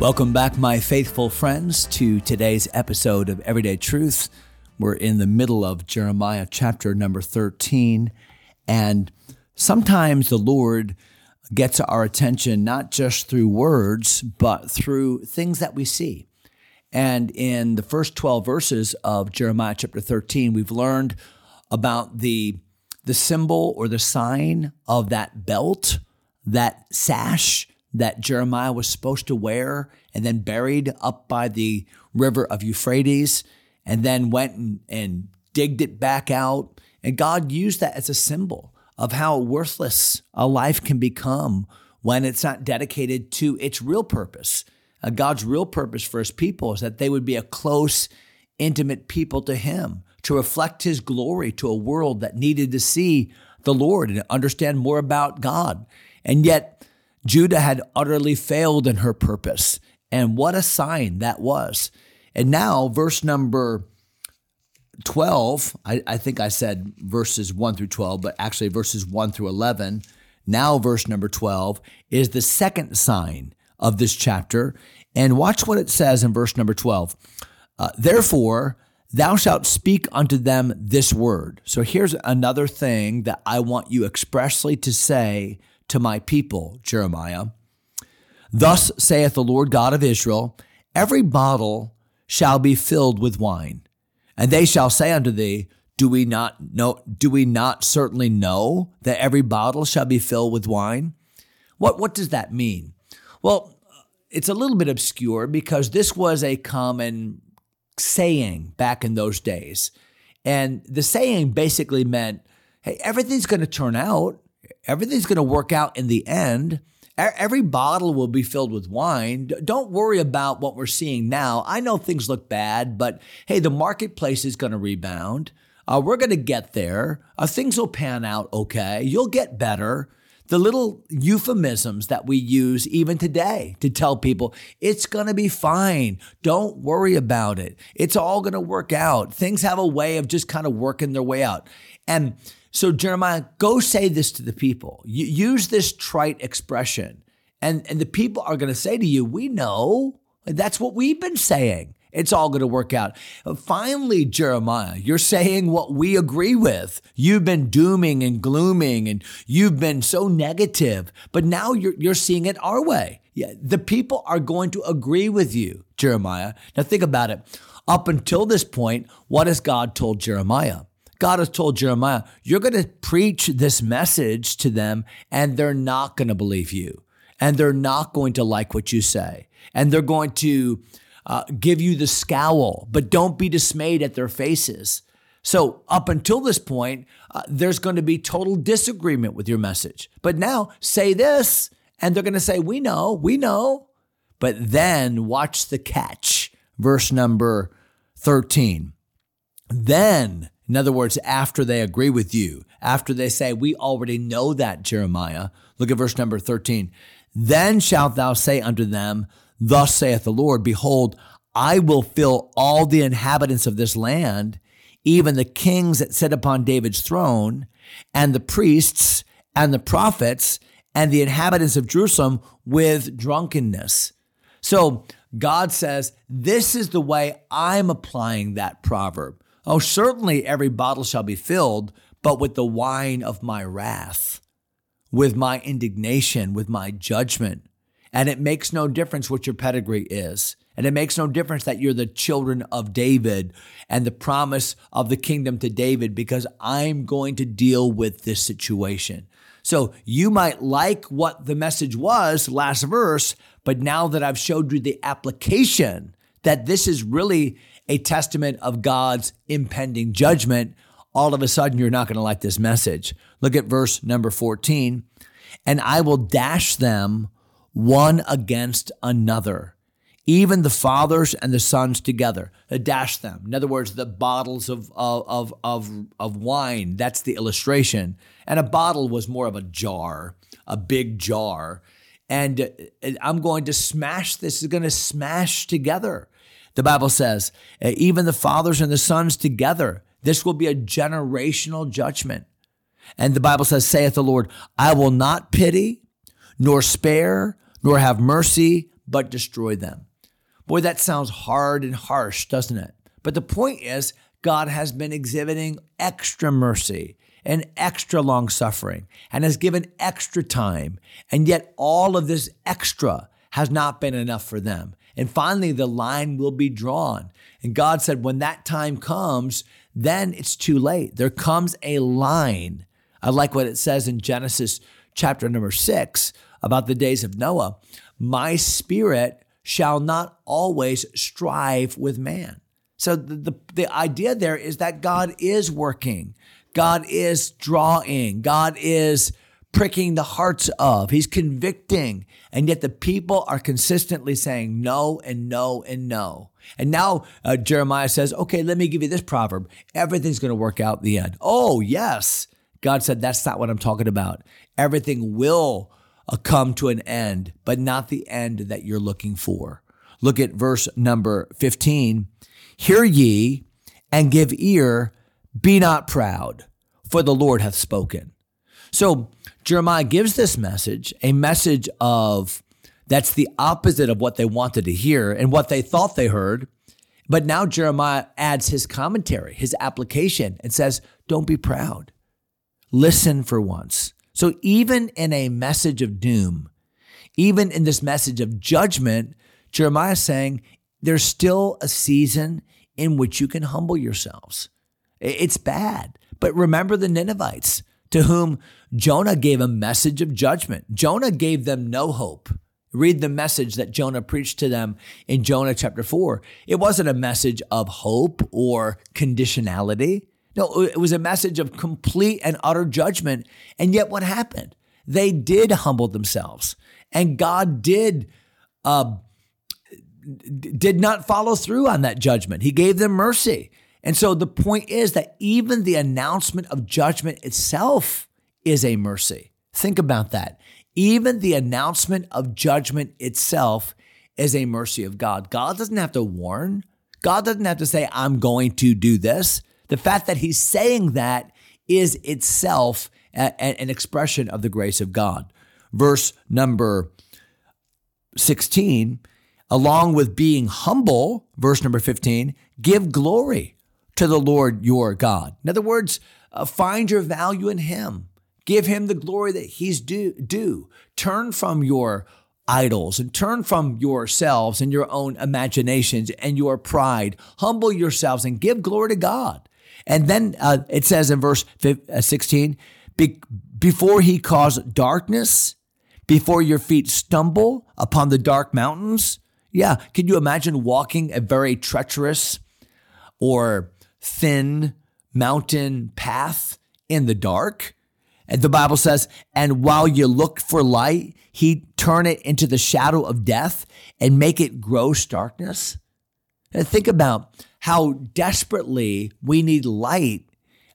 Welcome back, my faithful friends, to today's episode of Everyday Truth. We're in the middle of Jeremiah chapter number 13. And sometimes the Lord gets our attention not just through words, but through things that we see. And in the first 12 verses of Jeremiah chapter 13, we've learned about the, the symbol or the sign of that belt, that sash that Jeremiah was supposed to wear and then buried up by the river of Euphrates and then went and, and digged it back out. And God used that as a symbol of how worthless a life can become when it's not dedicated to its real purpose. Uh, God's real purpose for his people is that they would be a close, intimate people to him, to reflect his glory to a world that needed to see the Lord and understand more about God. And yet, Judah had utterly failed in her purpose. And what a sign that was. And now, verse number 12, I, I, think I said verses 1 through 12, but actually verses 1 through 11. Now, verse number 12 is the second sign of this chapter. And watch what it says in verse number 12. Uh, Therefore, thou shalt speak unto them this word. So here's another thing that I want you expressly to say to my people, Jeremiah. Thus saith the Lord God of Israel, every bottle shall be filled with wine. And they shall say unto thee, do we not know, do we not certainly know that every bottle shall be filled with wine? What, what does that mean? Well, it's a little bit obscure because this was a common saying back in those days. And the saying basically meant, hey, everything's going to turn out everything's going to work out in the end. Every bottle will be filled with wine. Don't worry about what we're seeing now. I know things look bad, but hey, the marketplace is going to rebound. Uh, we're going to get there. Uh, things will pan out okay. You'll get better. The little euphemisms that we use even today to tell people it's going to be fine. Don't worry about it. It's all going to work out. Things have a way of just kind of working their way out. And so, Jeremiah, go say this to the people. use this trite expression. And, and the people are going to say to you, We know. That's what we've been saying. It's all going to work out. Uh, finally, Jeremiah, you're saying what we agree with. You've been dooming and glooming and you've been so negative, but now you're, you're seeing it our way. Yeah, the people are going to agree with you, Jeremiah. Now think about it. Up until this point, what has God told Jeremiah? God has told Jeremiah, you're going to preach this message to them and they're not going to believe you. And they're not going to like what you say. And they're going to uh, give you the scowl, but don't be dismayed at their faces. So, up until this point, uh, there's going to be total disagreement with your message. But now, say this, and they're going to say, We know, we know. But then, watch the catch. Verse number 13. Then in other words, after they agree with you, after they say, We already know that, Jeremiah. Look at verse number 13. Then shalt thou say unto them, Thus saith the Lord, Behold, I will fill all the inhabitants of this land, even the kings that sit upon David's throne, and the priests, and the prophets, and the inhabitants of Jerusalem with drunkenness. So God says, This is the way I'm applying that proverb. Oh, certainly every bottle shall be filled, but with the wine of my wrath, with my indignation, with my judgment. And it makes no difference what your pedigree is. And it makes no difference that you're the children of David and the promise of the kingdom to David because I'm going to deal with this situation. So you might like what the message was last verse, but now that I've showed you the application, that this is really a testament of God's impending judgment, all of a sudden you're not going to like this message. Look at verse number 14. And I will dash them one against another even the fathers and the sons together. Uh, dash them. In other words, the bottles of, of, of, of wine. That's the illustration. And a bottle was more of a jar, a big jar. And uh, I'm going to smash this, is going to smash together. The Bible says, uh, even the fathers and the sons together. This will be a generational judgment. And the Bible says, saith the Lord, I will not pity, nor spare, nor have mercy, but destroy them. Boy, that sounds hard and harsh, doesn't it? But the point is, God has been exhibiting extra mercy and extra long suffering and has given extra time. And yet, all of this extra has not been enough for them. And finally, the line will be drawn. And God said, when that time comes, then it's too late. There comes a line. I like what it says in Genesis chapter number six about the days of Noah. My spirit shall not always strive with man. So the, the, the, idea there is that God is working, God is drawing, God is pricking the hearts of, He's convicting. And yet the people are consistently saying no and no and no. And now uh, Jeremiah says, okay, let me give you this proverb. Everything's going to work out in the end. Oh, yes. God said, that's not what I'm talking about. Everything will uh, come to an end, but not the end that you're looking for. Look at verse number 15. Hear ye and give ear, be not proud, for the Lord hath spoken. So Jeremiah gives this message, a message of that's the opposite of what they wanted to hear and what they thought they heard. But now Jeremiah adds his commentary, his application, and says, Don't be proud. Listen for once. So even in a message of doom, even in this message of judgment, Jeremiah is saying there's still a season in which you can humble yourselves. It's bad. But remember the Ninevites to whom Jonah gave a message of judgment. Jonah gave them no hope. Read the message that Jonah preached to them in Jonah chapter 4. It wasn't a message of hope or conditionality. No, it was a message of complete and utter judgment. And yet, what happened? They did humble themselves, and God did uh, did not follow through on that judgment. He gave them mercy. And so the point is that even the announcement of judgment itself is a mercy. Think about that. Even the announcement of judgment itself is a mercy of God. God doesn't have to warn. God doesn't have to say, I'm going to do this. The fact that he's saying that is itself an expression of the grace of God. Verse number 16, along with being humble, verse number 15, give glory to the Lord your God. In other words, uh, find your value in him. Give him the glory that he's due, due. Turn from your idols and turn from yourselves and your own imaginations and your pride. Humble yourselves and give glory to God. And then uh, it says in verse uh, 16, Be- before he cause darkness, before your feet stumble upon the dark mountains. Yeah, can you imagine walking a very treacherous or thin mountain path in the dark? And the Bible says, and while you look for light, he turn it into the shadow of death and make it gross darkness. And think about how desperately we need light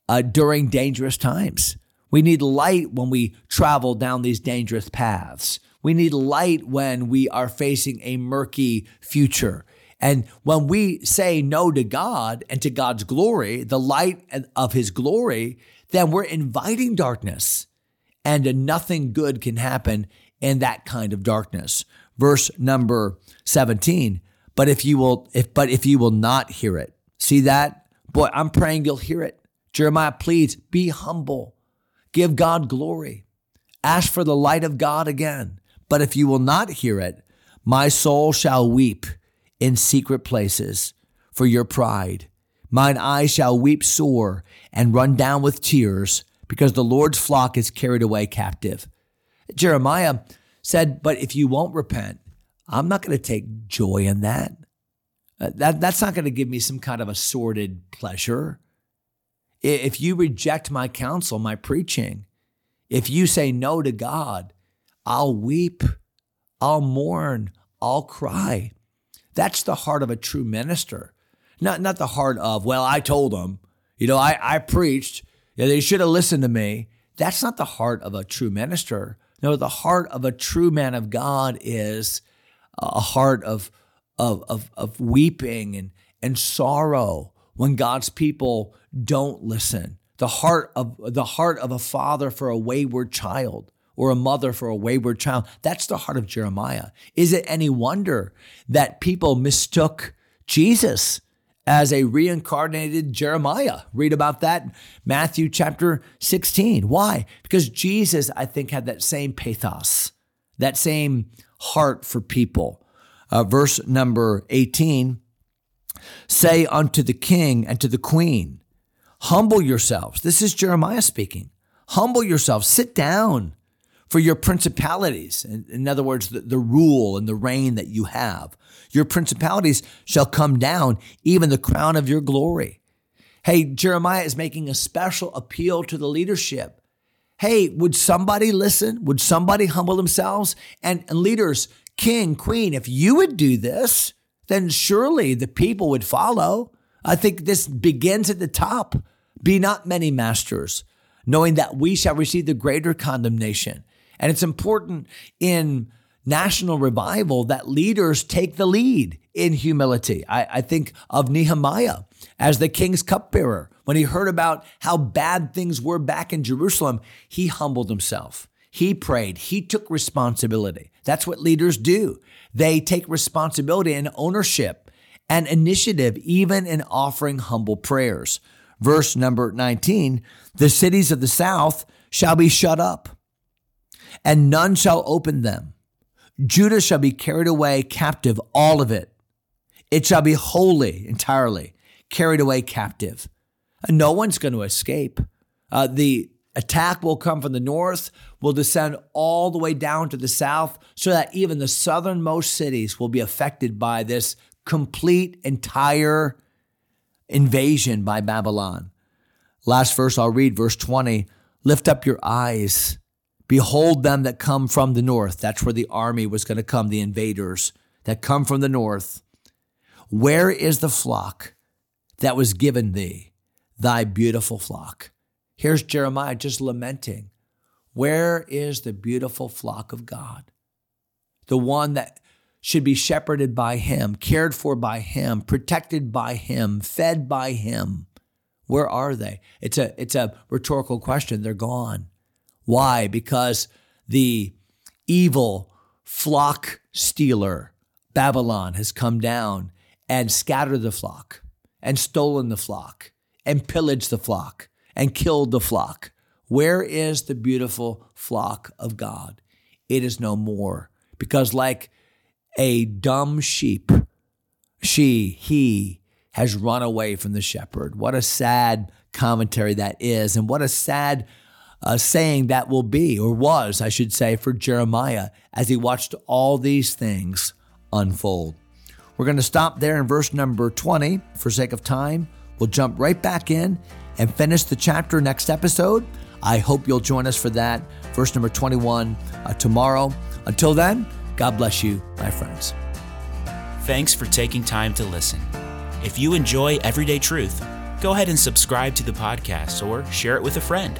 uh, during dangerous times. We need light when we travel down these dangerous paths. We need light when we are facing a murky future. And when we say no to God and to God's glory, the light of his glory, then we're inviting darkness. And nothing good can happen in that kind of darkness. Verse number 17 but if you will, if but if you will not hear it, see that? Boy, I'm praying you'll hear it. Jeremiah pleads, be humble, give God glory, ask for the light of God again. But if you will not hear it, my soul shall weep in secret places for your pride. Mine eyes shall weep sore and run down with tears because the Lord's flock is carried away captive. Jeremiah said, But if you won't repent, I'm not going to take joy in that. Uh, that that's not going to give me some kind of a sordid pleasure. If you reject my counsel, my preaching, if you say no to God, I'll weep, I'll mourn, I'll cry. That's the heart of a true minister. Not, not the heart of, well, I told them, you know, I, I preached, yeah, they should have listened to me. That's not the heart of a true minister. No, the heart of a true man of God is a heart of, of, of, of weeping and, and sorrow when God's people don't listen. The heart of the heart of a father for a wayward child or a mother for a wayward child. That's the heart of Jeremiah. Is it any wonder that people mistook Jesus as a reincarnated Jeremiah? Read about that Matthew chapter 16. Why? Because Jesus, I think, had that same pathos, that same heart for people. Uh, verse number 18 say unto the king and to the queen, Humble yourselves. This is Jeremiah speaking. Humble yourselves, sit down for your principalities. In, in other words, the, the rule and the reign that you have. Your principalities shall come down, even the crown of your glory. Hey, Jeremiah is making a special appeal to the leadership. Hey, would somebody listen? Would somebody humble themselves? And, and leaders, king, queen, if you would do this, then surely the people would follow. I think this begins at the top. Be not many masters, knowing that we shall receive the greater condemnation. And it's important in national revival that leaders take the lead in humility. I, I, think of Nehemiah as the king's cupbearer. When he heard about how bad things were back in Jerusalem, he humbled himself. He prayed. He took responsibility. That's what leaders do. They take responsibility and ownership and initiative, even in offering humble prayers. Verse number 19 The cities of the south shall be shut up and none shall open them. Judah shall be carried away captive, all of it. It shall be wholly, entirely carried away captive. And no one's going to escape. Uh, the attack will come from the north, will descend all the way down to the south, so that even the southernmost cities will be affected by this complete, entire invasion by Babylon. Last verse I'll read, verse 20. Lift up your eyes Behold them that come from the north. That's where the army was going to come, the invaders that come from the north. Where is the flock that was given thee, thy beautiful flock? Here's Jeremiah just lamenting. Where is the beautiful flock of God? The one that should be shepherded by him, cared for by him, protected by him, fed by him. Where are they? It's a it's a rhetorical question. They're gone. Why? Because the evil flock stealer, Babylon, has come down and scattered the flock and stolen the flock and pillaged the flock and killed the flock. Where is the beautiful flock of God? It is no more because, like a dumb sheep, she, he has run away from the shepherd. What a sad commentary that is, and what a sad uh, saying that will be, or was, I should say, for Jeremiah as he watched all these things unfold. We're going to stop there in verse number 20 for sake of time. We'll jump right back in and finish the chapter next episode. I hope you'll join us for that. Verse number 21 uh, tomorrow. Until then, God bless you, my friends. Thanks for taking time to listen. If you enjoy Everyday Truth, go ahead and subscribe to the podcast or share it with a friend.